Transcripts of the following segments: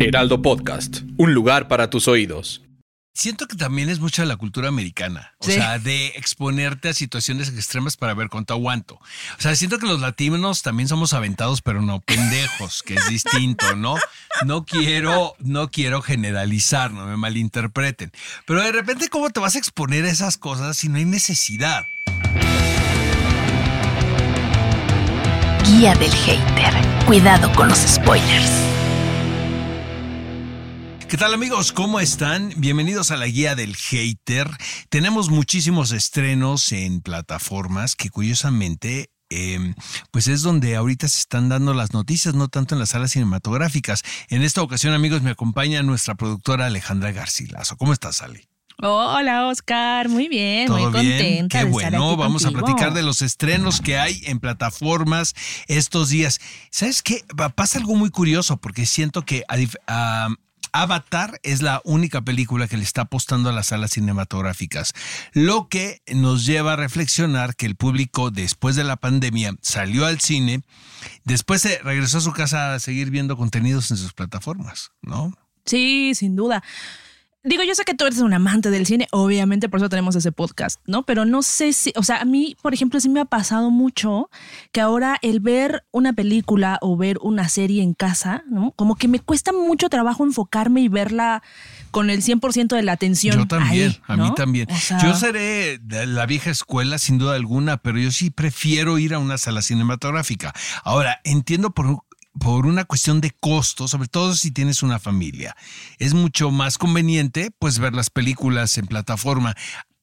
Heraldo Podcast, un lugar para tus oídos. Siento que también es mucha de la cultura americana, o sea, de exponerte a situaciones extremas para ver cuánto aguanto. O sea, siento que los latinos también somos aventados, pero no pendejos, que es distinto, ¿no? No quiero, no quiero generalizar, no me malinterpreten. Pero de repente, ¿cómo te vas a exponer a esas cosas si no hay necesidad? Guía del hater. Cuidado con los spoilers. ¿Qué tal amigos? ¿Cómo están? Bienvenidos a la guía del hater. Tenemos muchísimos estrenos en plataformas que curiosamente em, pues es donde ahorita se están dando las noticias, no tanto en las salas cinematográficas. En esta ocasión, amigos, me acompaña nuestra productora Alejandra Garcilaso. ¿Cómo estás, Ale? Hola Oscar, muy bien, muy contenta. Qué de bueno, estar aquí vamos a platicar de los estrenos que hay en plataformas estos días. ¿Sabes qué? Pasa algo muy curioso porque siento que a- Avatar es la única película que le está apostando a las salas cinematográficas, lo que nos lleva a reflexionar que el público después de la pandemia salió al cine, después se regresó a su casa a seguir viendo contenidos en sus plataformas, ¿no? Sí, sin duda. Digo, yo sé que tú eres un amante del cine, obviamente por eso tenemos ese podcast, ¿no? Pero no sé si, o sea, a mí, por ejemplo, sí me ha pasado mucho que ahora el ver una película o ver una serie en casa, ¿no? Como que me cuesta mucho trabajo enfocarme y verla con el 100% de la atención. Yo también, ahí, a mí también. O sea, yo seré de la vieja escuela sin duda alguna, pero yo sí prefiero ir a una sala cinematográfica. Ahora, entiendo por, por una cuestión de costo, sobre todo si tienes una familia. Es mucho más conveniente pues ver las películas en plataforma.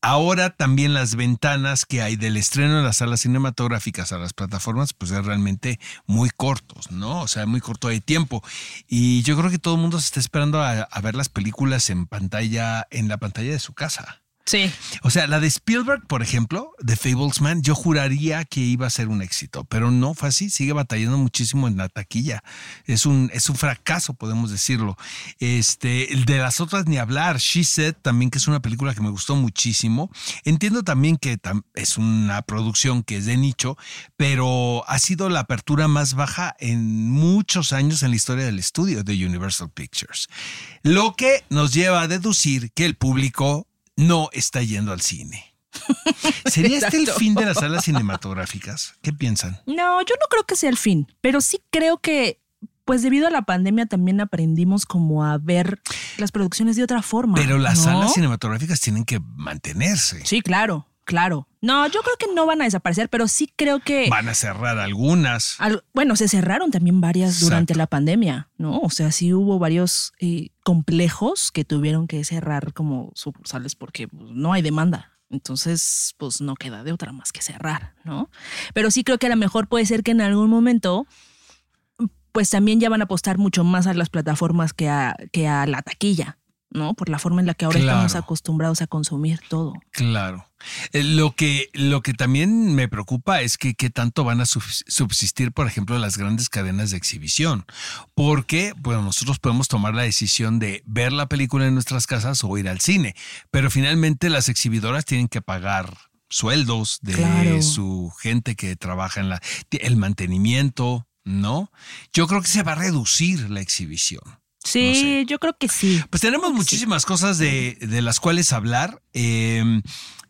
Ahora también las ventanas que hay del estreno de las salas cinematográficas a las plataformas, pues es realmente muy cortos, ¿no? O sea, muy corto de tiempo. Y yo creo que todo el mundo se está esperando a, a ver las películas en pantalla, en la pantalla de su casa. Sí. O sea, la de Spielberg, por ejemplo, de Fablesman, yo juraría que iba a ser un éxito, pero no fue así, sigue batallando muchísimo en la taquilla. Es un, es un fracaso, podemos decirlo. Este, de las otras ni hablar, She Said, también que es una película que me gustó muchísimo. Entiendo también que es una producción que es de nicho, pero ha sido la apertura más baja en muchos años en la historia del estudio de Universal Pictures. Lo que nos lleva a deducir que el público no está yendo al cine. ¿Sería este el fin de las salas cinematográficas? ¿Qué piensan? No, yo no creo que sea el fin, pero sí creo que, pues debido a la pandemia también aprendimos como a ver las producciones de otra forma. Pero las ¿no? salas cinematográficas tienen que mantenerse. Sí, claro, claro. No, yo creo que no van a desaparecer, pero sí creo que... Van a cerrar algunas. al- bueno, se cerraron también varias durante la pandemia, ¿no? O sea, sí hubo varios eh, complejos que tuvieron que cerrar como sucursales porque pues, no hay demanda. Entonces, pues no queda de otra más que cerrar, ¿no? Pero sí creo que a lo mejor puede ser que en algún momento, pues también ya van a apostar mucho más a las plataformas que a, que a la taquilla, ¿no? Por la forma en la que ahora estamos acostumbrados a consumir todo. Claro. Eh, Lo que, lo que también me preocupa es que qué tanto van a subs- subsistir, por ejemplo, las grandes cadenas de exhibición. Porque, bueno, nosotros podemos tomar la decisión de ver la película en nuestras casas o ir al cine. Pero finalmente las exhibidoras tienen que pagar sueldos de Claro. su gente que trabaja en la, el mantenimiento, ¿no? Yo creo que se va a reducir la exhibición. Sí, sé. yo creo que sí. Pues tenemos muchísimas cosas de, de las cuales hablar. Eh,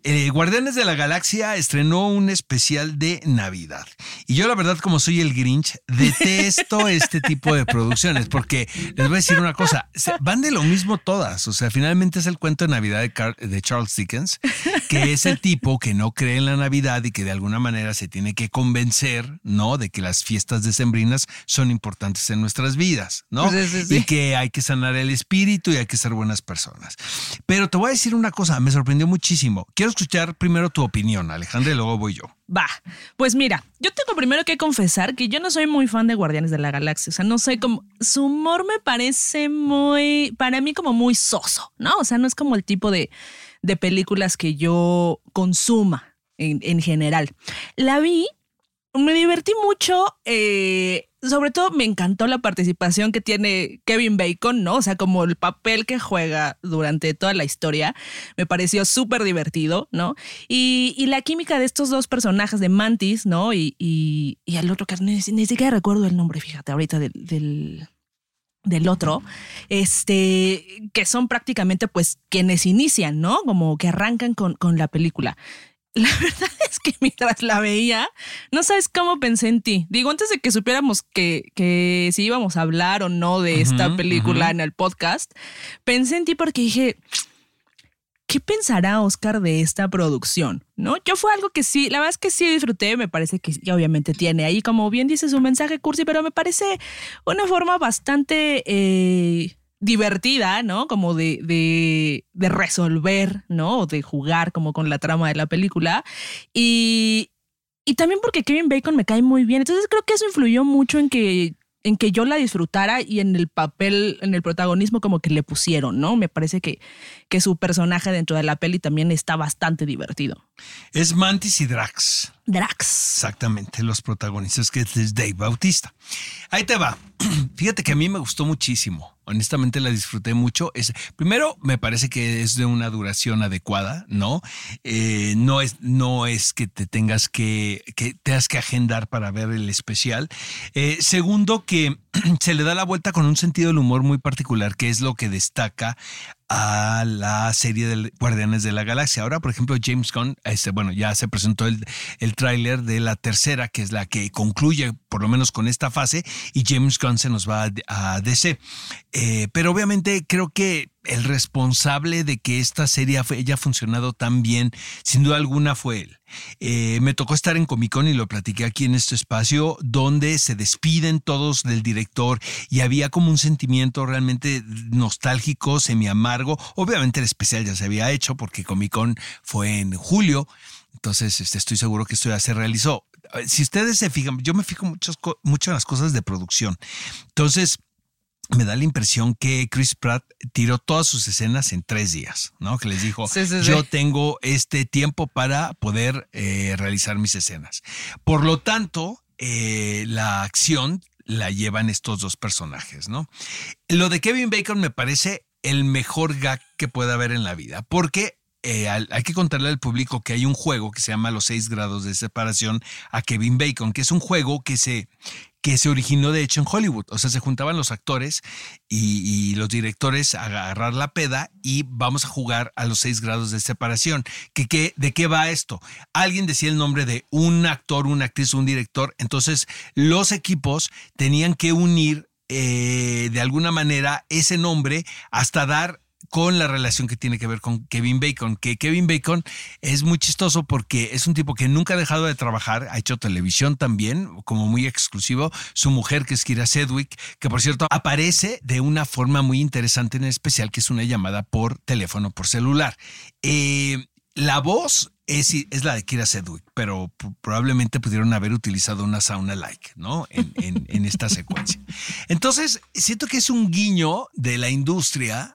eh, Guardianes de la Galaxia estrenó un especial de Navidad. Y yo la verdad, como soy el Grinch, detesto este tipo de producciones porque les voy a decir una cosa, van de lo mismo todas. O sea, finalmente es el cuento de Navidad de, Car- de Charles Dickens, que es el tipo que no cree en la Navidad y que de alguna manera se tiene que convencer, ¿no? De que las fiestas decembrinas son importantes en nuestras vidas, ¿no? Sí, sí, sí. Y que hay que sanar el espíritu y hay que ser buenas personas. Pero te voy a decir una cosa, me sorprendió muchísimo. Quiero escuchar primero tu opinión, Alejandra, y luego voy yo. Va, pues mira, yo tengo primero que confesar que yo no soy muy fan de Guardianes de la Galaxia, o sea, no soy como, su humor me parece muy, para mí como muy soso, ¿no? O sea, no es como el tipo de, de películas que yo consuma en, en general. La vi, me divertí mucho, eh, sobre todo me encantó la participación que tiene Kevin Bacon, ¿no? O sea, como el papel que juega durante toda la historia, me pareció súper divertido, ¿no? Y, y la química de estos dos personajes, de Mantis, ¿no? Y, y, y el otro que ni, ni siquiera recuerdo el nombre, fíjate, ahorita del... del del otro, este, que son prácticamente pues quienes inician, ¿no? Como que arrancan con, con la película. La verdad es que mientras la veía, no sabes cómo pensé en ti. Digo, antes de que supiéramos que, que si íbamos a hablar o no de esta película en el podcast, pensé en ti porque dije, ¿qué pensará Oscar de esta producción? ¿No? Yo fue algo que sí, la verdad es que sí disfruté, me parece que obviamente tiene ahí, como bien dice su mensaje cursi, pero me parece una forma bastante... Eh, divertida, ¿no? Como de, de, de, resolver, ¿no? O de jugar como con la trama de la película. Y, y también porque Kevin Bacon me cae muy bien. Entonces creo que eso influyó mucho en que en que yo la disfrutara y en el papel, en el protagonismo como que le pusieron, ¿no? Me parece que, que su personaje dentro de la peli también está bastante divertido. Es Mantis y Drax. Drax. Exactamente, los protagonistas, que es Dave Bautista. Ahí te va. Fíjate que a mí me gustó muchísimo honestamente la disfruté mucho. Es, primero, me parece que es de una duración adecuada, ¿no? Eh, no, es, no es que te tengas que, que tengas que agendar para ver el especial. Eh, segundo, que se le da la vuelta con un sentido del humor muy particular, que es lo que destaca a la serie de Guardianes de la Galaxia. Ahora, por ejemplo, James Gunn, este, bueno, ya se presentó el, el tráiler de la tercera, que es la que concluye por lo menos con esta fase, y James Gunn se nos va a, a DC. Eh, pero obviamente creo que el responsable de que esta serie haya funcionado tan bien, sin duda alguna, fue él. Eh, me tocó estar en Comic Con y lo platiqué aquí en este espacio, donde se despiden todos del director y había como un sentimiento realmente nostálgico, semi amargo. Obviamente el especial ya se había hecho porque Comic Con fue en julio. Entonces, este, estoy seguro que esto ya se realizó. Si ustedes se fijan, yo me fijo mucho en las cosas de producción. Entonces, me da la impresión que Chris Pratt tiró todas sus escenas en tres días, ¿no? Que les dijo, yo tengo este tiempo para poder eh, realizar mis escenas. Por lo tanto, eh, la acción la llevan estos dos personajes, ¿no? Lo de Kevin Bacon me parece el mejor gag que puede haber en la vida, porque eh, hay que contarle al público que hay un juego que se llama Los seis grados de separación a Kevin Bacon, que es un juego que se, que se originó de hecho en Hollywood. O sea, se juntaban los actores y, los directores a agarrar la peda y vamos a jugar a los seis grados de separación. ¿Qué, de qué va esto? Alguien decía el nombre de un actor, una actriz, un director. Entonces, los equipos tenían que unir eh, de alguna manera ese nombre hasta dar con la relación que tiene que ver con Kevin Bacon, que Kevin Bacon es muy chistoso porque es un tipo que nunca ha dejado de trabajar, ha hecho televisión también, como muy exclusivo, su mujer que es Kira Sedwick, que por cierto aparece de una forma muy interesante en especial, que es una llamada por teléfono, por celular. Eh, la voz es, la de Kira Sedwick, pero probablemente pudieron haber utilizado una sauna like, ¿no? En, en, en, esta secuencia. Entonces, siento que es un guiño de la industria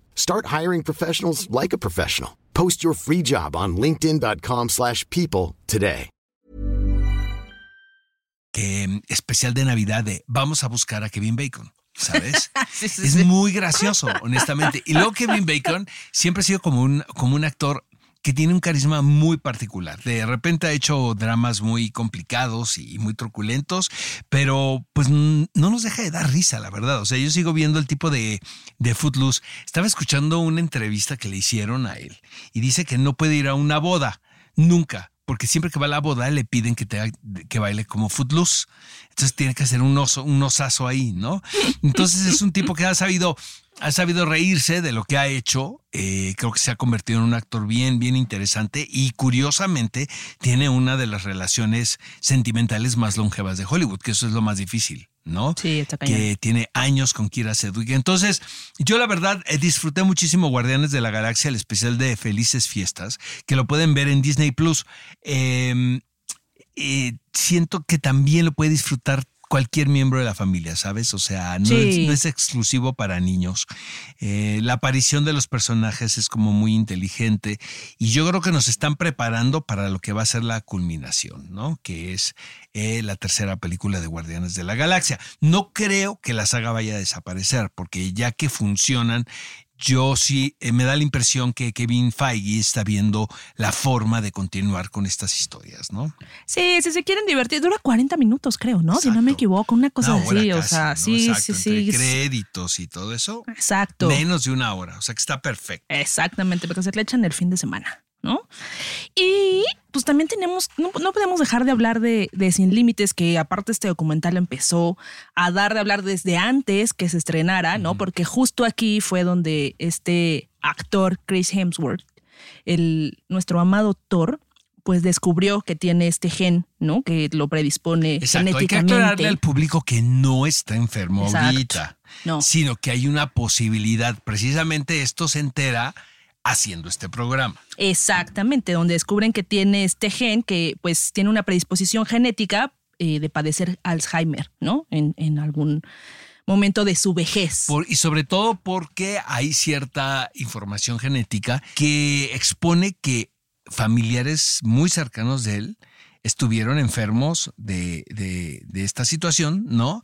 Start hiring professionals like a professional. Post your free job on linkedin.com/people today. Eh, especial de Navidad de vamos a buscar a Kevin Bacon. ¿Sabes? sí, sí, es sí. muy gracioso, honestamente. Y luego Kevin Bacon siempre ha sido como un, como un actor que tiene un carisma muy particular. De repente ha hecho dramas muy complicados y muy truculentos, pero pues no nos deja de dar risa, la verdad. O sea, yo sigo viendo el tipo de, de Footloose. Estaba escuchando una entrevista que le hicieron a él y dice que no puede ir a una boda, nunca. Porque siempre que va a la boda le piden que, te, que baile como Footloose. Entonces tiene que hacer un oso, un osazo ahí, ¿no? Entonces es un tipo que ha sabido ha sabido reírse de lo que ha hecho. Eh, creo que se ha convertido en un actor bien, bien interesante y curiosamente tiene una de las relaciones sentimentales más longevas de Hollywood, que eso es lo más difícil. ¿No? Sí, está Que tiene años con Kira Sedgwick. Entonces, yo la verdad eh, disfruté muchísimo Guardianes de la Galaxia, el especial de Felices Fiestas, que lo pueden ver en Disney Plus. Eh, siento que también lo puede disfrutar cualquier miembro de la familia, ¿sabes? O sea, no, Sí. es, no es exclusivo para niños. Eh, la aparición de los personajes es como muy inteligente y yo creo que nos están preparando para lo que va a ser la culminación, ¿no? Que es eh, la tercera película de Guardianes de la Galaxia. No creo que la saga vaya a desaparecer porque ya que funcionan, yo sí eh, me da la impresión que Kevin Feige está viendo la forma de continuar con estas historias, ¿no? Sí, si se quieren divertir, dura 40 minutos, creo, ¿no? Si no me equivoco, una cosa Una así, o sea, ¿no? sí, Exacto, sí, entre sí. créditos y todo eso. Exacto. Menos de una hora, o sea que está perfecto. Exactamente, porque se le echan el fin de semana, ¿no? Y pues también tenemos, no, no podemos dejar de hablar de, de Sin Límites, que aparte este documental empezó a dar de hablar desde antes que se estrenara, ¿no? Porque justo aquí fue donde este actor, Chris Hemsworth, el, nuestro amado Thor, pues descubrió que tiene este gen, ¿no? Que lo predispone Exacto, hay que genéticamente. aclararle al público que no está enfermo Exacto. ahorita, No. sino que hay una posibilidad. Precisamente esto se entera haciendo este programa. Exactamente, donde descubren que tiene este gen que pues tiene una predisposición genética eh, de padecer Alzheimer, ¿no? En, en algún momento de su vejez. Por- y sobre todo porque hay cierta información genética que expone que familiares muy cercanos de él estuvieron enfermos de, de- de esta situación, ¿no?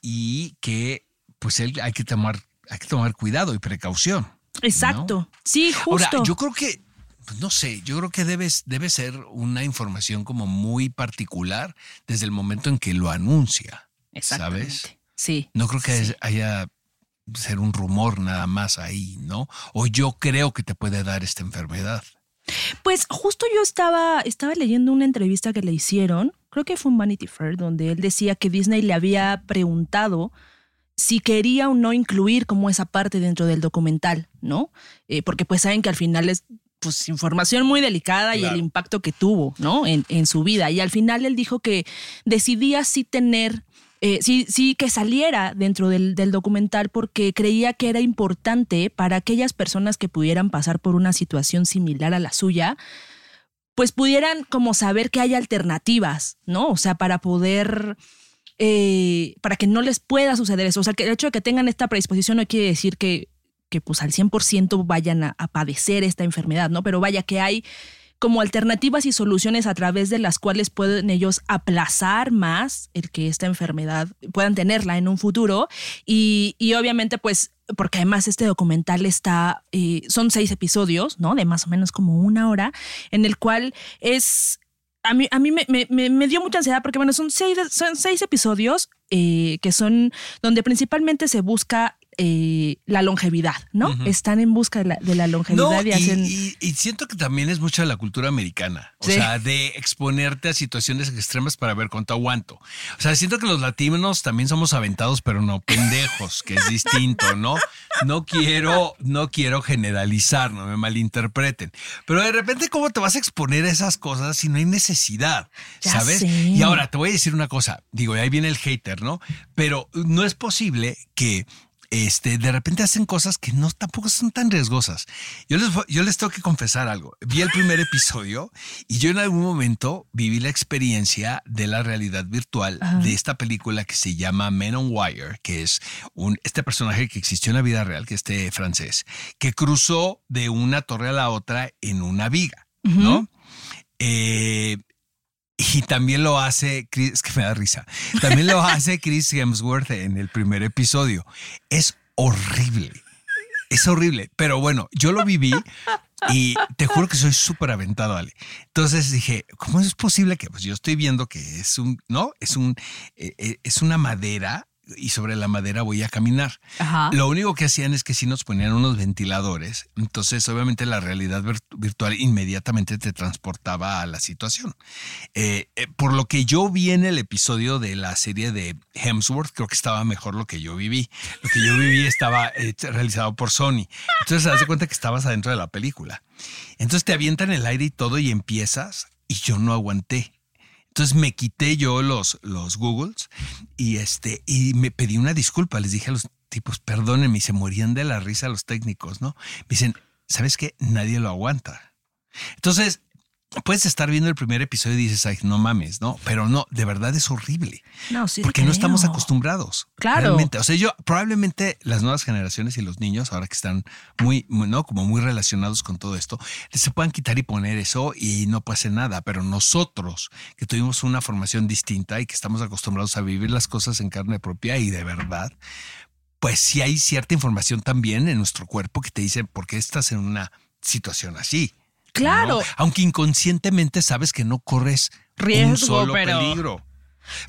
Y que pues él hay que tomar, hay que tomar cuidado y precaución. Exacto. Sí, justo. Ahora, yo creo que, pues, no sé, yo creo que debes, debe ser una información como muy particular desde el momento en que lo anuncia. ¿Sabes? Sí. No creo que haya ser un rumor nada más ahí, ¿no? O yo creo que te puede dar esta enfermedad. Pues justo yo estaba, estaba leyendo una entrevista que le hicieron, creo que fue un Vanity Fair, donde él decía que Disney le había preguntado si quería o no incluir como esa parte dentro del documental, ¿no? Eh, porque pues saben que al final es pues información muy delicada y el impacto que tuvo, ¿no? En, en su vida. Y al final él dijo que decidía sí tener, eh, sí, sí que saliera dentro del, del documental porque creía que era importante para aquellas personas que pudieran pasar por una situación similar a la suya, pues pudieran como saber que hay alternativas, ¿no? O sea, para poder, eh, para que no les pueda suceder eso. O sea, que el hecho de que tengan esta predisposición no quiere decir que, que pues al 100% vayan a, padecer esta enfermedad, ¿no? Pero vaya que hay como alternativas y soluciones a través de las cuales pueden ellos aplazar más el que esta enfermedad puedan tenerla en un futuro y, y obviamente pues porque además este documental está, eh, son seis episodios, ¿no? De más o menos como una hora, en el cual es, a mí, a mí me, me- me- dio mucha ansiedad porque bueno, son seis, son seis episodios eh, que son donde principalmente se busca eh, la longevidad, ¿no? Están en busca de la, de la longevidad No, y y, hacen... y- y siento que también es mucha la cultura americana. O Sí. sea, de exponerte a situaciones extremas para ver cuánto aguanto. O sea, siento que los latinos también somos aventados, pero no pendejos, que es distinto, ¿no? No quiero, no quiero generalizar, no me malinterpreten. Pero de repente, ¿cómo te vas a exponer a esas cosas si no hay necesidad? Ya ¿Sabes? sé. Y ahora te voy a decir una cosa. Digo, ahí viene el hater, ¿no? Pero no es posible que este, de repente hacen cosas que no tampoco son tan riesgosas. Yo les, yo les tengo que confesar algo. Vi el primer episodio y yo en algún momento viví la experiencia de la realidad virtual de esta película que se llama Men on Wire, que es un, este personaje que existió en la vida real, que es este francés, que cruzó de una torre a la otra en una viga, ¿no? Eh, y también lo hace Chris, es que me da risa. También lo hace Chris Hemsworth en el primer episodio. Es horrible. Es horrible. Pero bueno, yo lo viví y te juro que soy súper aventado, Ale. Entonces dije, ¿cómo es posible que pues yo estoy viendo que es un, no, es un, eh, eh, es una madera y sobre la madera voy a caminar. Ajá. Lo único que hacían es que sí nos ponían unos ventiladores. Entonces, obviamente, la realidad vir- virtual inmediatamente te transportaba a la situación. Eh, eh, por lo que yo vi en el episodio de la serie de Hemsworth, creo que estaba mejor lo que yo viví. Lo que yo viví estaba eh, realizado por Sony. Entonces, te das cuenta que estabas adentro de la película. Entonces, te avientan el aire y todo y empiezas y yo no aguanté. Entonces me quité yo los, los Googles y, este, y me pedí una disculpa. Les dije a los tipos, perdónenme, y se morían de la risa los técnicos, ¿no? Me dicen, ¿sabes qué? Nadie lo aguanta. Entonces, puedes estar viendo el primer episodio y dices, ay, no mames, ¿no? Pero no, de verdad es horrible. No, sí. Porque no estamos acostumbrados. Claro. Realmente. O sea, yo, probablemente las nuevas generaciones y los niños, ahora que están muy, muy, ¿no? Como muy relacionados con todo esto, se puedan quitar y poner eso y no pase nada. Pero nosotros, que tuvimos una formación distinta y que estamos acostumbrados a vivir las cosas en carne propia y de verdad, pues sí hay cierta información también en nuestro cuerpo que te dice por qué estás en una situación así. Claro. ¿no? Aunque inconscientemente sabes que no corres un Riesgo, solo pero- peligro.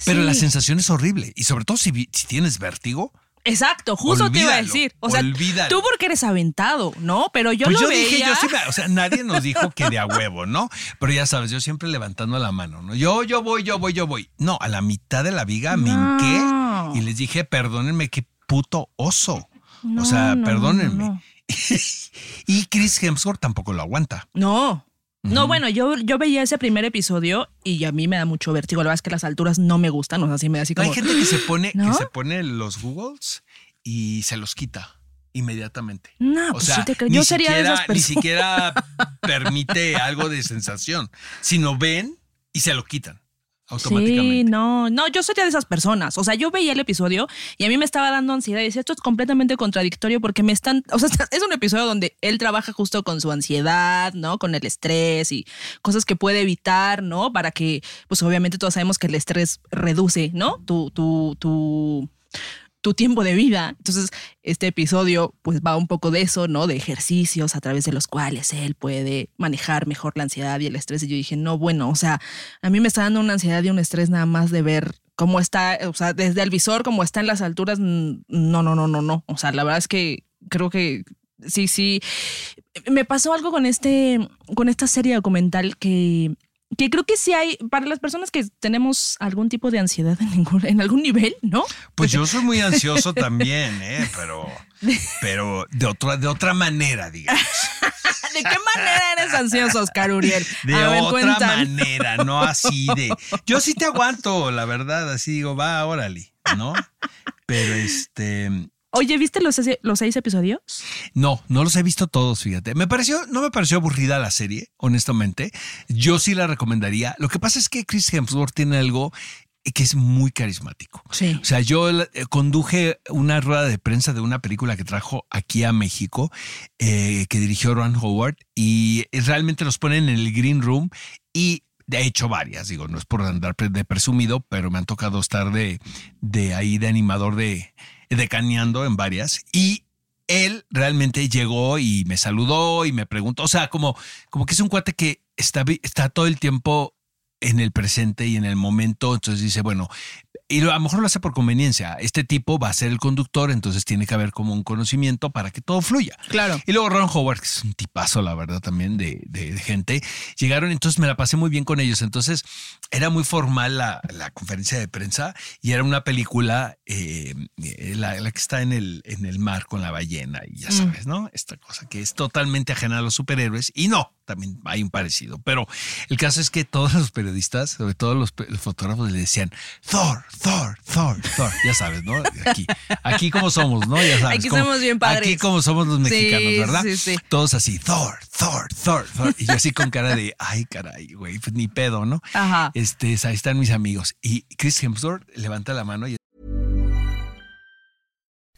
Pero Sí. la sensación es horrible. Y sobre todo si, si tienes vértigo. Exacto, justo te iba a decir. O sea, olvídalo. tú porque eres aventado, ¿no? Pero yo pues lo yo veía. dije, yo sí me- o sea, nadie nos dijo que de a huevo, ¿no? Pero ya sabes, yo siempre levantando la mano, ¿no? Yo, yo voy, yo voy, yo voy. No, a la mitad de la viga me hinqué y les dije, perdónenme, qué puto oso. No, o sea, no, perdónenme. Chris Hemsworth tampoco lo aguanta. No. No, bueno, yo, yo veía ese primer episodio y a mí me da mucho vértigo. La verdad es que las alturas no me gustan, o sea, sí me da así como. Hay gente que se pone, ¿No? que se pone los Googles y se los quita inmediatamente. No, O pues sea, sí te creo. ni Yo sería de siquiera- Ni siquiera permite algo de sensación, sino ven y se lo quitan Sí, automáticamente. no, no, yo sería de esas personas. O sea, yo veía el episodio y a mí me estaba dando ansiedad y decía, esto es completamente contradictorio porque me están, o sea, es un episodio donde él trabaja justo con su ansiedad, ¿no? Con el estrés y cosas que puede evitar, ¿no? Para que, pues obviamente todos sabemos que el estrés reduce, ¿no? Tu, tu, tu, tu tiempo de vida. Entonces, este episodio pues va un poco de eso, ¿no? De ejercicios a través de los cuales él puede manejar mejor la ansiedad y el estrés. Y yo dije, no, bueno, o sea, a mí me está dando una ansiedad y un estrés nada más de ver cómo está, o sea, desde el visor, cómo está en las alturas. No, no, no, no, no. O sea, la verdad es que creo que sí, sí. Me pasó algo con este, con esta serie documental que que creo que sí hay, para las personas que tenemos algún tipo de ansiedad en, ningún, en algún nivel, ¿no? Pues yo soy muy ansioso también, ¿eh? Pero, pero de otra, de otra manera, digamos. ¿De qué manera eres ansioso, Oscar Uriel? De ver, otra manera, no así de. Yo sí te aguanto, la verdad, así digo, va, órale, ¿no? Pero este. Oye, ¿viste los, los seis episodios? No, no los he visto todos, fíjate. Me pareció, no me pareció aburrida la serie, honestamente. Yo sí la recomendaría. Lo que pasa es que Chris Hemsworth tiene algo que es muy carismático. Sí. O sea, yo eh, conduje una rueda de prensa de una película que trajo aquí a México, eh, que dirigió Ron Howard, y realmente los ponen en el Green Room y de hecho varias, digo, no es por andar de presumido, pero me han tocado estar de, de ahí de animador de, de caneando en varias y él realmente llegó y me saludó y me preguntó, o sea, como, como que es un cuate que está, está todo el tiempo en el presente y en el momento, entonces dice, bueno, y a lo mejor lo hace por conveniencia, este tipo va a ser el conductor, entonces tiene que haber como un conocimiento para que todo fluya. Claro. Y luego Ron Howard, que es un tipazo, la verdad, también de, de- de gente, llegaron, entonces me la pasé muy bien con ellos. Entonces era muy formal la, la conferencia de prensa y era una película, eh, la, la que está en el, en el mar con la ballena y ya Mm. sabes, ¿no? Esta cosa que es totalmente ajena a los superhéroes y no, también hay un parecido. Pero el caso es que todos los periodistas, sobre todo los, fotógrafos, le decían Thor, Thor, Thor, Thor. Ya sabes, ¿no? Aquí, aquí como somos, ¿no? Ya sabes. Aquí como- somos bien padres. Aquí como somos los mexicanos, Sí, ¿verdad? sí, sí. Todos así, Thor, Thor, Thor, Thor. Y yo así con cara de, ay, caray, güey, pues ni pedo, ¿no? Ajá. Este, ahí están mis amigos. Y Chris Hemsworth levanta la mano y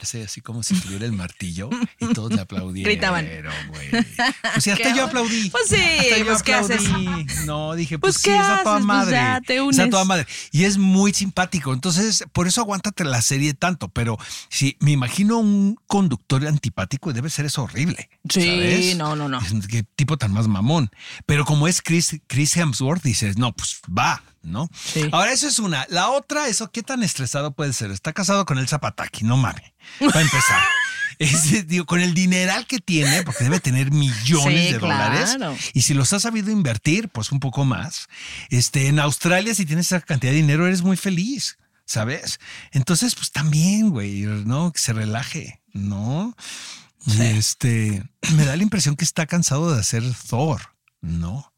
Así, así como si tuviera el martillo y todos le aplaudieron. Gritaban. güey. Pues sí, hasta ¿Qué yo aplaudí. Pues sí, Hasta yo pues, ¿qué haces? No, dije, pues, Pues, sí, ¿qué es a toda haces? Pues, madre. ya, te Es a unes. toda madre. Y es muy simpático. Entonces, por eso aguántate la serie tanto. Pero sí, me imagino un conductor antipático y debe ser eso horrible. Sí, ¿sabes? no, no, no. Qué tipo tan más mamón. Pero como es Chris, Chris Hemsworth, dices, no, pues va, ¿no? Sí. Ahora, eso es una. La otra, eso, ¿qué tan estresado puede ser? Está casado con el Zapataki, no mames. Para empezar. Es, digo, con el dineral que tiene, porque debe tener millones Sí, de dólares. claro. Y si los has sabido invertir, pues un poco más. Este, en Australia, si tienes esa cantidad de dinero, eres muy feliz, ¿sabes? Entonces, pues también, güey, ¿no? Que se relaje, ¿no? Y este, me da la impresión que está cansado de hacer Thor, ¿no?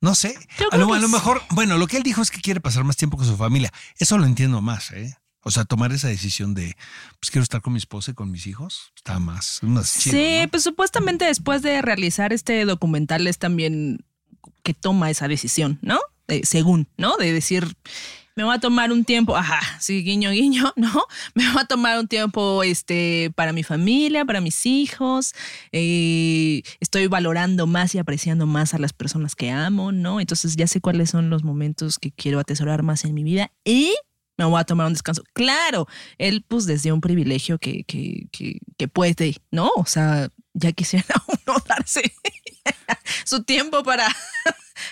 No sé. A lo, a mejor, bueno, lo que él dijo es que quiere pasar más tiempo con su familia. Eso lo entiendo más, ¿eh? O sea, tomar esa decisión de, pues quiero estar con mi esposa y con mis hijos, está más, más chido. Sí, ¿no? pues supuestamente después de realizar este documental es también que toma esa decisión, ¿no? De- según, ¿no? De decir, me voy a tomar un tiempo, ajá, sí, guiño, guiño, ¿no? Me voy a tomar un tiempo este, para mi familia, para mis hijos, eh, estoy valorando más y apreciando más a las personas que amo, ¿no? Entonces ya sé cuáles son los momentos que quiero atesorar más en mi vida y me voy a tomar un descanso. Claro, él pues desde un privilegio que, que, que, que puede, ¿no? O sea, ya quisiera uno darse su tiempo para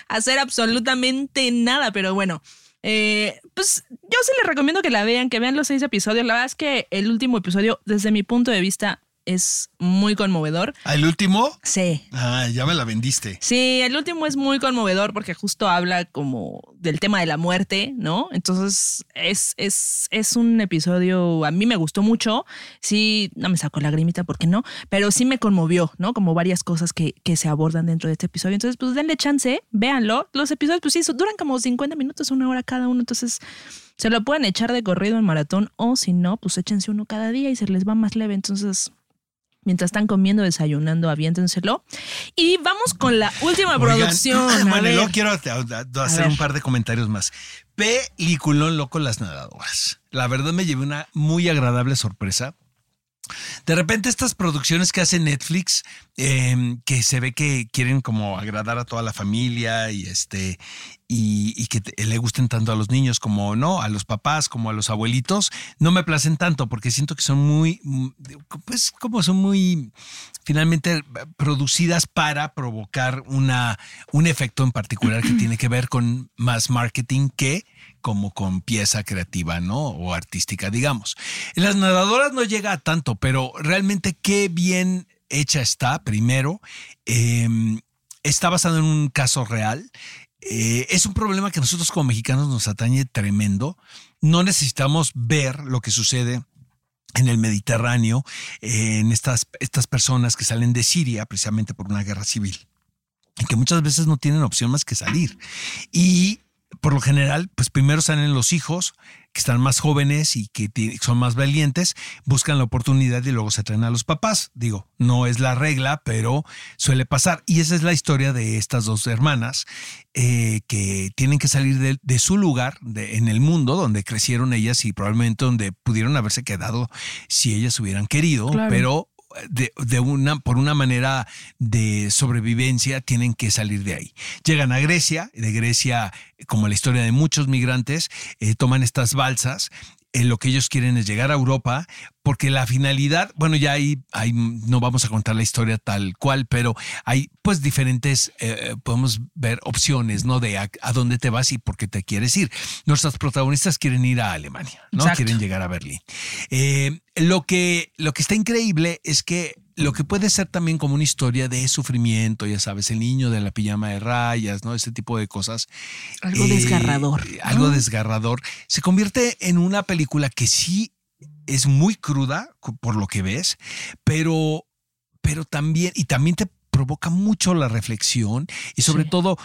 hacer absolutamente nada, pero bueno. Eh, pues yo sí les recomiendo que la vean, que vean los seis episodios. La verdad es que el último episodio, desde mi punto de vista, es muy conmovedor. ¿Ah, ¿El último? Sí, Ah, ya me la vendiste. Sí, el último es muy conmovedor porque justo habla como del tema de la muerte, ¿no? Entonces es, es, es un episodio, a mí me gustó mucho, sí, no me sacó lagrimita, ¿por qué no? Pero sí me conmovió, ¿no? Como varias cosas que, que se abordan dentro de este episodio. Entonces, pues denle chance, véanlo. Los episodios, pues sí, duran como 50 minutos, una hora cada uno, entonces se lo pueden echar de corrido en maratón o si no, pues échense uno cada día y se les va más leve. Entonces, mientras están comiendo, desayunando, aviéntenselo. Y vamos con la última Oigan, producción. luego quiero hacer un par de comentarios más. Peliculón loco las nadadoras. La verdad me llevé una muy agradable sorpresa. De repente estas producciones que hace Netflix, eh, que se ve que quieren como agradar a toda la familia y este y, y que le gusten tanto a los niños como no, a los papás como a los abuelitos, no me placen tanto porque siento que son muy, mm, pues como son muy finalmente eh, producidas para provocar una, un efecto en particular que tiene que ver con más marketing que como con pieza creativa, ¿no? O artística, digamos. En las nadadoras no llega a tanto, pero realmente qué bien hecha está, primero. Eh, está basado en un caso real. Eh, es un problema que nosotros como mexicanos nos atañe tremendo. No necesitamos ver lo que sucede en el Mediterráneo, eh, en estas, estas personas que salen de Siria precisamente por una guerra civil y que muchas veces no tienen opción más que salir. Y por lo general, pues primero salen los hijos que están más jóvenes y que son más valientes, buscan la oportunidad y luego se traen a los papás. Digo, no es la regla, pero suele pasar. Y esa es la historia de estas dos hermanas eh, que tienen que salir de, de su lugar de- en el mundo donde crecieron ellas y probablemente donde pudieron haberse quedado si ellas hubieran querido, Claro. pero de, de una, por una manera de sobrevivencia tienen que salir de ahí. Llegan a Grecia, de Grecia, como la historia de muchos migrantes, eh, toman estas balsas. Eh, lo que ellos quieren es llegar a Europa, porque la finalidad, bueno, ya ahí, ahí no vamos a contar la historia tal cual, pero hay pues diferentes, eh, podemos ver opciones, ¿no? De a, a dónde te vas y por qué te quieres ir. Nuestras protagonistas quieren ir a Alemania, ¿no? Exacto. Quieren llegar a Berlín. Eh, lo, que, lo que está increíble es que lo que puede ser también como una historia de sufrimiento, ya sabes, el niño de la pijama de rayas, ¿no? Ese tipo de cosas. Algo Eh, desgarrador. Algo desgarrador. Se convierte en una película que sí es muy cruda por lo que ves, pero, pero también, y también te provoca mucho la reflexión y sobre Sí. todo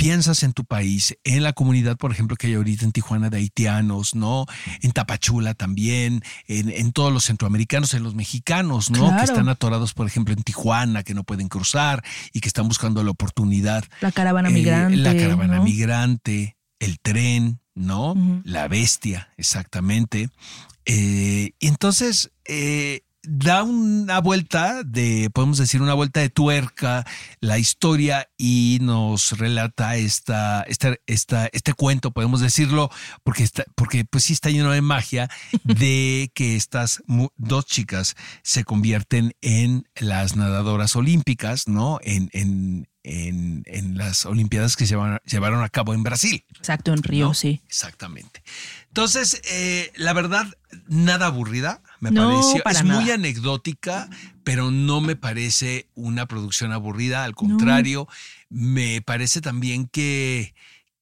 piensas en tu país, en la comunidad, por ejemplo, que hay ahorita en Tijuana de haitianos, ¿no? En Tapachula también, en, en todos los centroamericanos, en los mexicanos, ¿no? Que están atorados, por ejemplo, en Tijuana, que no pueden cruzar y que están buscando la oportunidad. La caravana Eh, migrante. la caravana ¿no? migrante, el tren, ¿no? La bestia, exactamente. Eh, y entonces eh, da una vuelta de, podemos decir, una vuelta de tuerca la historia y nos relata esta, esta, esta, este cuento, podemos decirlo, porque, está, porque pues sí está lleno de magia, de que estas dos chicas se convierten en las nadadoras olímpicas, ¿no? En, en, en, en las Olimpiadas que se llevaron, llevaron a cabo en Brasil. Exacto, en Río, ¿no? sí. Exactamente. Entonces, eh, la verdad, nada aburrida, me No, pareció. para es muy anecdótica, pero no me parece una producción aburrida, al contrario, me parece también que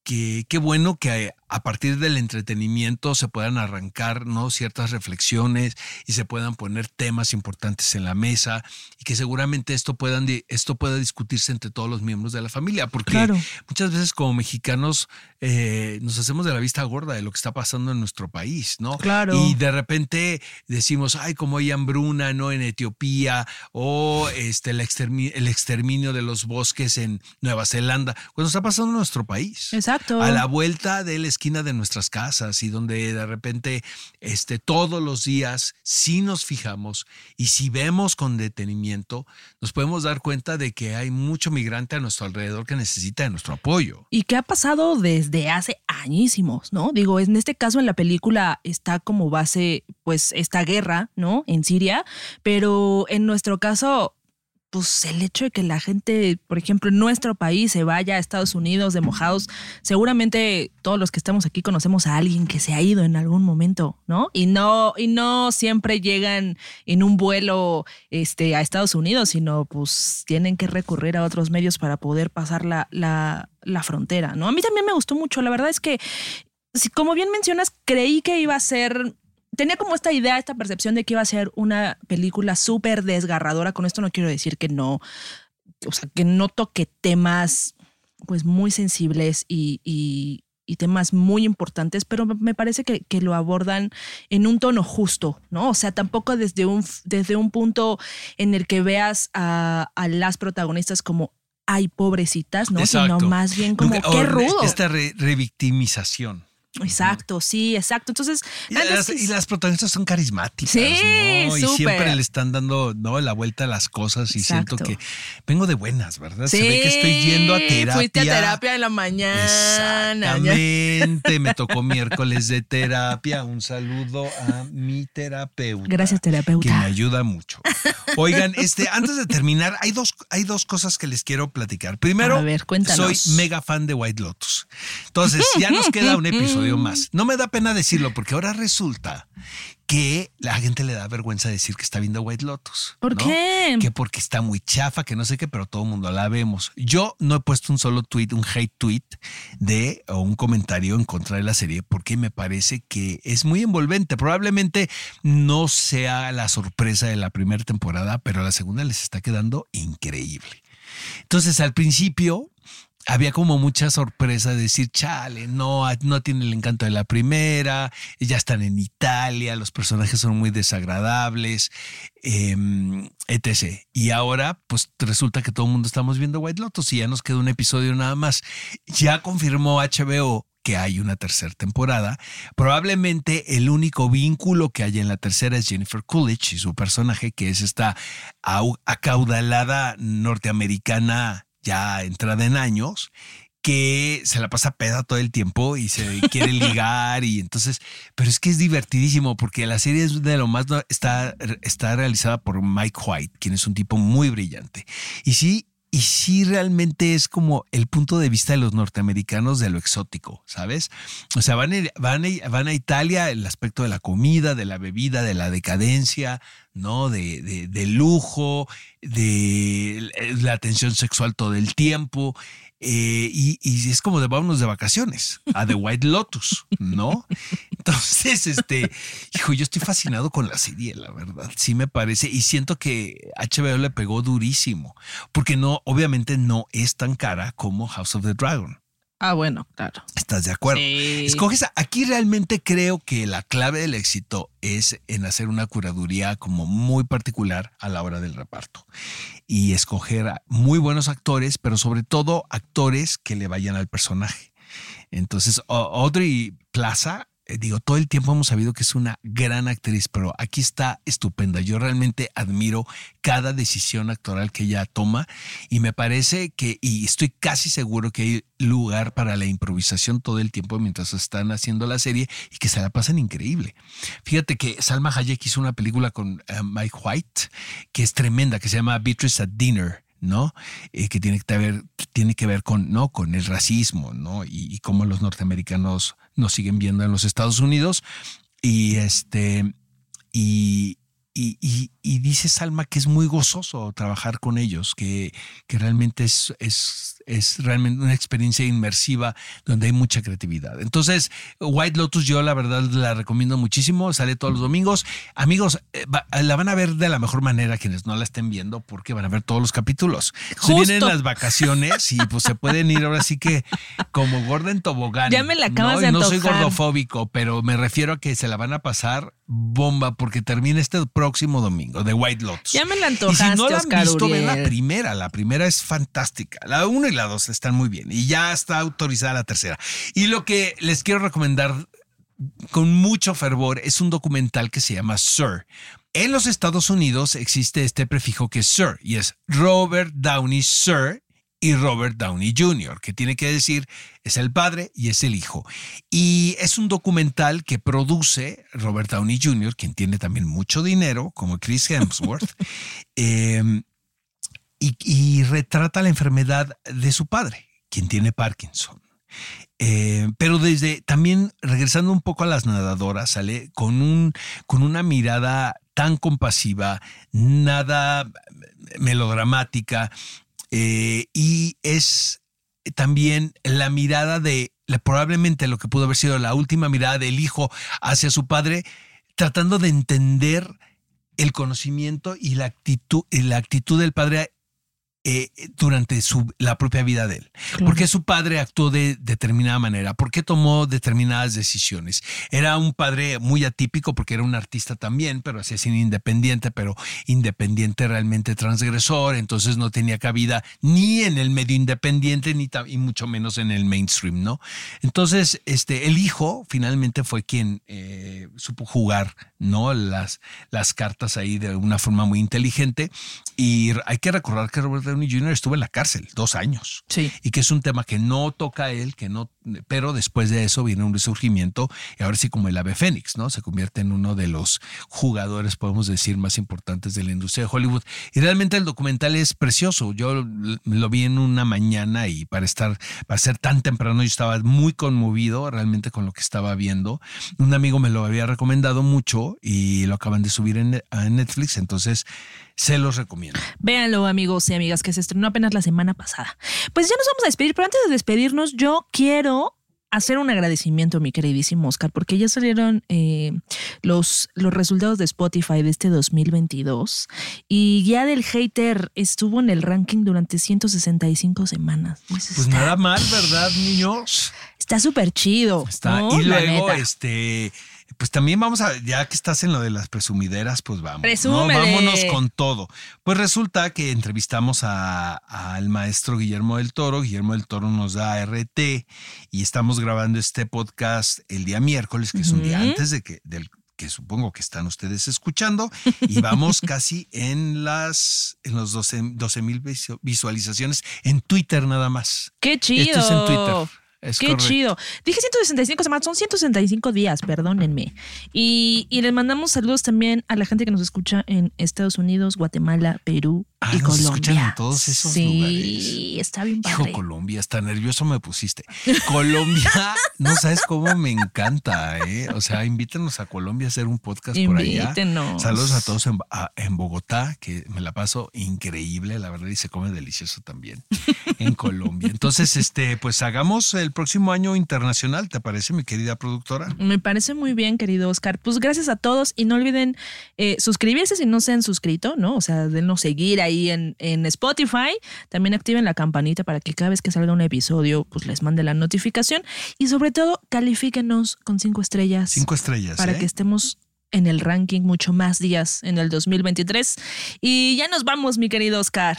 que qué bueno que a partir del entretenimiento se puedan arrancar ¿no? ciertas reflexiones y se puedan poner temas importantes en la mesa y que seguramente esto, puedan, esto pueda discutirse entre todos los miembros de la familia, porque Claro. muchas veces como mexicanos eh, nos hacemos de la vista gorda de lo que está pasando en nuestro país, ¿no? Claro. Y de repente decimos, ay, como hay hambruna, ¿no? En Etiopía, o este, el, extermi- el exterminio de los bosques en Nueva Zelanda, cuando está pasando en nuestro país. Exacto. A la vuelta de la esquina de nuestras casas y donde de repente este, todos los días, si nos fijamos y si vemos con detenimiento, nos podemos dar cuenta de que hay mucho migrante a nuestro alrededor que necesita de nuestro apoyo. Y que ha pasado desde hace añísimos, ¿no? Digo, en este caso en la película está como base, pues, esta guerra, ¿no? En Siria, pero en nuestro caso, pues el hecho de que la gente, por ejemplo, en nuestro país se vaya a Estados Unidos de mojados, seguramente todos los que estamos aquí conocemos a alguien que se ha ido en algún momento, ¿no? Y no, y no siempre llegan en un vuelo este, a Estados Unidos, sino pues tienen que recurrir a otros medios para poder pasar la, la, la frontera, ¿no? A mí también me gustó mucho, la verdad es que, como bien mencionas, creí que iba a ser tenía como esta idea, esta percepción de que iba a ser una película súper desgarradora. Con esto no quiero decir que no, o sea, que no toque temas pues muy sensibles y, y- y temas muy importantes, pero me- parece que, que lo abordan en un tono justo, ¿no? O sea, tampoco desde un, desde un punto en el que veas a, a las protagonistas como ay, pobrecitas, ¿no? Exacto. Sino más bien como Nunca- qué rudo. Esta re- revictimización. Exacto, sí, exacto. Entonces, Y las, sí- y las protagonistas son carismáticas, Sí, ¿no? Y siempre le están dando ¿no? la vuelta a las cosas y siento que vengo de buenas, ¿verdad? Se ve que estoy yendo a terapia. Fuiste a terapia en la mañana. ya. Exactamente, me tocó miércoles de terapia. Un saludo a mi terapeuta. Gracias, terapeuta. Que me ayuda mucho. Oigan, este, antes de terminar, hay dos, hay dos cosas que les quiero platicar. Primero, A ver, soy mega fan de White Lotus. Entonces, ya nos queda un episodio más. No me da pena decirlo porque ahora resulta que la gente le da vergüenza decir que está viendo White Lotus. ¿Por ¿no? qué? Que porque está muy chafa, que no sé qué, pero todo el mundo la vemos. Yo no he puesto un solo tweet, un hate tweet de o un comentario en contra de la serie porque me parece que es muy envolvente. Probablemente no sea la sorpresa de la primera temporada, pero la segunda les está quedando increíble. Entonces, al principio había como mucha sorpresa de decir, chale, no, no tiene el encanto de la primera, ya están en Italia, los personajes son muy desagradables, em, etc. Y ahora, pues resulta que todo el mundo estamos viendo White Lotus y ya nos queda un episodio nada más. Ya confirmó HBO que hay una tercera temporada. Probablemente el único vínculo que hay en la tercera es Jennifer Coolidge y su personaje, que es esta au- acaudalada norteamericana ya entrada en años, que se la pasa peda todo el tiempo y se quiere ligar y entonces, pero es que es divertidísimo porque la serie es de lo más, está, está realizada por Mike White, quien es un tipo muy brillante. Y sí, y sí realmente es como el punto de vista de los norteamericanos de lo exótico, ¿sabes? O sea, van a, van van a Italia, el aspecto de la comida, de la bebida, de la decadencia, ¿no? De, de, de lujo, de la atención sexual todo el tiempo. Eh, y, y es como de vámonos de vacaciones a The White Lotus, ¿no? Entonces, este, hijo, yo estoy fascinado con la serie, la verdad. Sí me parece. Y siento que HBO le pegó durísimo. Porque no, obviamente no es tan cara como House of the Dragon. Ah, bueno, claro. ¿Estás de acuerdo? Sí. Escoges, a- aquí realmente creo que la clave del éxito es en hacer una curaduría como muy particular a la hora del reparto y escoger a muy buenos actores, pero sobre todo actores que le vayan al personaje. Entonces, Audrey Plaza digo, todo el tiempo hemos sabido que es una gran actriz, pero aquí está estupenda. Yo realmente admiro cada decisión actoral que ella toma y me parece que, y estoy casi seguro que hay lugar para la improvisación todo el tiempo mientras están haciendo la serie y que se la pasan increíble. Fíjate que Salma Hayek hizo una película con eh, Mike White que es tremenda, que se llama Beatrice at Dinner. ¿No? Eh, que tiene que ver, tiene que ver con, ¿no? con el racismo, ¿no? Y, cómo los norteamericanos nos siguen viendo en los Estados Unidos. Y este, y, y, dice Salma que es muy gozoso trabajar con ellos, que, que realmente es, es, realmente una experiencia inmersiva donde hay mucha creatividad. Entonces, White Lotus yo la verdad la recomiendo muchísimo, sale todos los domingos. Amigos, eh, la van a ver de la mejor manera quienes no la estén viendo porque van a ver todos los capítulos. Se vienen las vacaciones y pues se pueden ir ahora sí que como gorda en tobogán. Ya me la acabas ¿no? de No soy gordofóbico, pero me refiero a que se la van a pasar bomba porque termina este próximo domingo de White Lotus. Ya me la Y antojaste, si no la han Oscar visto, ven la primera. La primera es fantástica. La 1 y la 2 están muy bien. Y ya está autorizada la tercera. Y lo que les quiero recomendar con mucho fervor es un documental que se llama Sir. En los Estados Unidos existe este prefijo que es Sir y es Robert Downey Sir y Robert Downey Jr., que tiene que decir es el padre y es el hijo. Y es un documental que produce Robert Downey Jr., quien tiene también mucho dinero, como Chris Hemsworth, eh, y, retrata la enfermedad de su padre, quien tiene Parkinson. Eh, pero desde también regresando un poco a las nadadoras, sale con, un, con una mirada tan compasiva, nada melodramática, eh, y es también la mirada de probablemente lo que pudo haber sido la última mirada del hijo hacia su padre, tratando de entender el conocimiento y la actitud, y la actitud del padre eh, durante su, la propia vida de él. ¿Por qué su padre actuó de determinada manera? ¿Por qué tomó determinadas decisiones? Era un padre muy atípico porque era un artista también, pero hacía cine independiente, pero independiente realmente transgresor, entonces no tenía cabida ni en el medio independiente ni y mucho menos en el mainstream, ¿no? Entonces, este, el hijo finalmente fue quien eh, supo jugar, ¿no? Las, las cartas ahí de una forma muy inteligente y hay que recordar que Robert Downey Jr. estuvo en la cárcel dos años. Sí. Y que es un tema que no toca a él, que no, pero después de eso viene un resurgimiento y ahora sí como el ave fénix, ¿no? Se convierte en uno de los jugadores, podemos decir, más importantes de la industria de Hollywood. Y realmente el documental es precioso. Yo lo vi en una mañana y para estar, para ser tan temprano, yo estaba muy conmovido realmente con lo que estaba viendo. Un amigo me lo había recomendado mucho y lo acaban de subir en, a Netflix, entonces se los recomiendo. Véanlo, amigos y amigas, que se estrenó apenas la semana pasada. Pues ya nos vamos a despedir, pero antes de despedirnos, yo quiero hacer un agradecimiento, mi queridísimo Oscar, porque ya salieron eh, los, los resultados de Spotify de este 2022 y ya del hater estuvo en el ranking durante 165 semanas. Pues está- nada mal, ¿verdad, niños? Está súper chido. Está. ¿no? y luego, este, pues también vamos a, ya que estás en lo de las presumideras, pues vamos. ¿no? Vámonos con todo. Pues resulta que entrevistamos a- al maestro Guillermo del Toro. Guillermo del Toro nos da RT y estamos grabando este podcast el día miércoles, que es un día antes de que, del que supongo que están ustedes escuchando y vamos casi en las en los 12 mil visualizaciones en Twitter nada más. Qué chido. Esto es en Twitter. Es Qué correcto. chido. Dije 165 semanas, son 165 días, perdónenme. Y, y les mandamos saludos también a la gente que nos escucha en Estados Unidos, Guatemala, Perú Ah, y nos Colombia. escuchan en todos esos sí, lugares. está bien Hijo, padre. Colombia, hasta nervioso me pusiste. Colombia, no sabes cómo me encanta, ¿eh? O sea, invítanos a Colombia a hacer un podcast por allá. Invítenos. Saludos a todos en, a- en Bogotá, que me la paso increíble, la verdad, y se come delicioso también en Colombia. Entonces, este, pues hagamos el próximo año internacional, ¿te parece, mi querida productora? Me parece muy bien, querido Oscar. Pues gracias a todos y no olviden eh, suscribirse si no se han suscrito, ¿no? O sea, denos seguir ahí en, en Spotify. También activen la campanita para que cada vez que salga un episodio, pues les mande la notificación. Y sobre todo, califíquenos con cinco estrellas. Cinco estrellas, Para ¿eh? que estemos en el ranking mucho más días en el 2023. Y ya nos vamos, mi querido Oscar.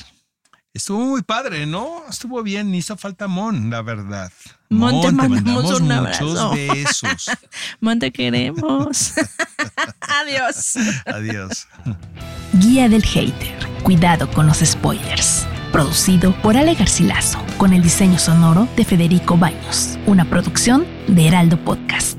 Estuvo muy padre, ¿no? Estuvo bien, hizo falta Mon, la verdad. Mon, te mandamos mandamos un muchos abrazo. besos. Mon, te queremos. Adiós. Adiós. Guía del Hater. Cuidado con los spoilers. Producido por Ale Garcilaso, con el diseño sonoro de Federico Baños. Una producción de Heraldo Podcast.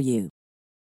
you.